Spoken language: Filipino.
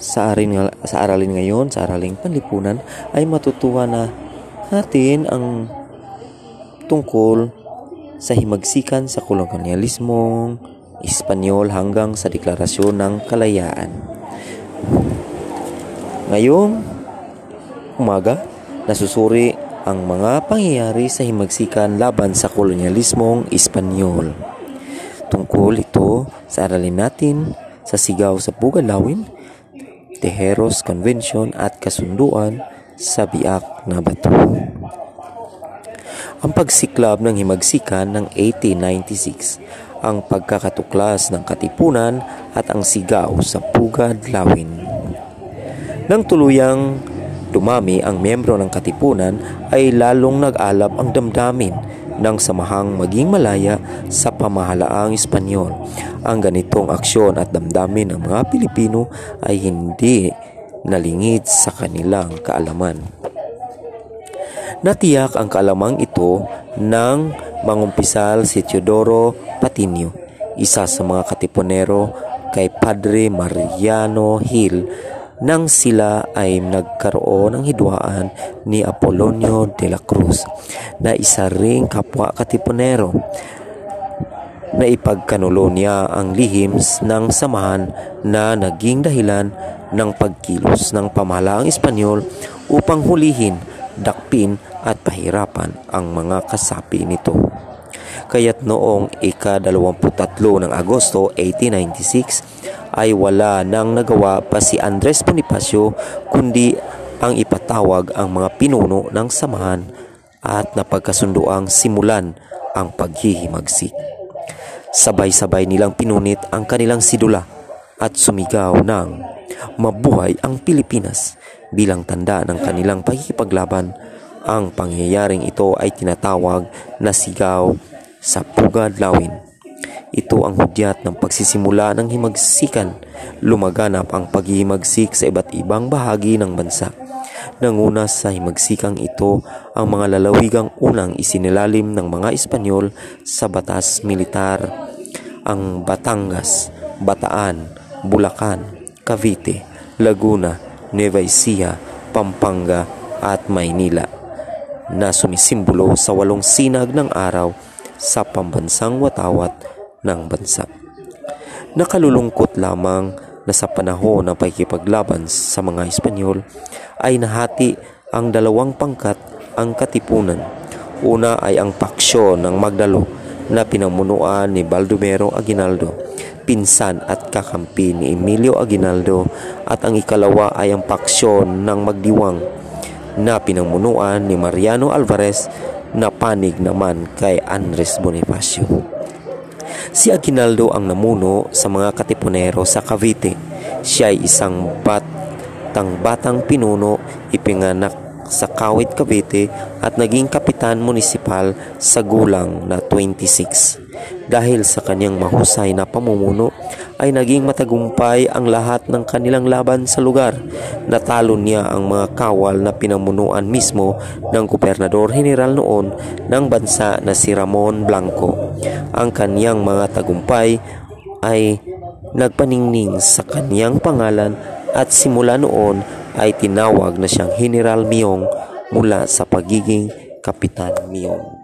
Sa, arin, sa aralin ngayon, sa araling panlipunan, ay matutuwa na natin ang tungkol sa himagsikan sa kolonyalismong Espanyol hanggang sa deklarasyon ng kalayaan. Ngayong umaga, nasusuri ang mga pangyayari sa himagsikan laban sa kolonyalismong Espanyol. Tungkol ito sa aralin natin sa sigaw sa Bugalawin, Tejeros Convention at kasunduan sa Biak na Bato. Ang pagsiklab ng himagsikan ng 1896, ang pagkakatuklas ng katipunan at ang sigaw sa Pugad Lawin. Nang tuluyang dumami ang miyembro ng katipunan ay lalong nag-alab ang damdamin ng samahang maging malaya sa pamahalaang Espanyol. Ang ganitong aksyon at damdamin ng mga Pilipino ay hindi nalingid sa kanilang kaalaman. Natiyak ang kalamang ito ng mangumpisal si Teodoro Patinio, isa sa mga katipunero kay Padre Mariano Hill nang sila ay nagkaroon ng hidwaan ni Apolonio de la Cruz na isa ring kapwa katipunero na ipagkanulo niya ang lihim ng samahan na naging dahilan ng pagkilos ng pamahalaang Espanyol upang hulihin, dakpin at pahirapan ang mga kasapi nito. Kaya't noong ika-23 ng Agosto 1896 ay wala nang nagawa pa si Andres Bonifacio kundi ang ipatawag ang mga pinuno ng samahan at napagkasunduang simulan ang paghihimagsik. Sabay-sabay nilang pinunit ang kanilang sidula at sumigaw ng mabuhay ang Pilipinas bilang tanda ng kanilang pagkikipaglaban ang pangyayaring ito ay tinatawag na sigaw sa Pugad Lawin. Ito ang hudyat ng pagsisimula ng himagsikan. Lumaganap ang paghihimagsik sa iba't ibang bahagi ng bansa. Nanguna sa himagsikang ito ang mga lalawigang unang isinilalim ng mga Espanyol sa batas militar. Ang Batangas, Bataan, Bulacan, Cavite, Laguna, Nueva Ecija, Pampanga at Maynila na sumisimbolo sa walong sinag ng araw sa pambansang watawat ng bansa. Nakalulungkot lamang na sa panahon ng pagkipaglaban sa mga Espanyol ay nahati ang dalawang pangkat ang katipunan. Una ay ang paksyon ng Magdalo na pinamunuan ni Baldomero Aguinaldo, pinsan at kakampi ni Emilio Aguinaldo at ang ikalawa ay ang paksyon ng Magdiwang na pinangunuan ni Mariano Alvarez na panig naman kay Andres Bonifacio. Si Aguinaldo ang namuno sa mga katipunero sa Cavite. Siya ay isang batang batang pinuno ipinganak sa Kawit, Cavite at naging kapitan munisipal sa gulang na 26. Dahil sa kanyang mahusay na pamumuno ay naging matagumpay ang lahat ng kanilang laban sa lugar. Natalo niya ang mga kawal na pinamunuan mismo ng gobernador general noon ng bansa na si Ramon Blanco. Ang kanyang mga tagumpay ay nagpaningning sa kanyang pangalan at simula noon ay tinawag na siyang General Miong mula sa pagiging Kapitan Miong.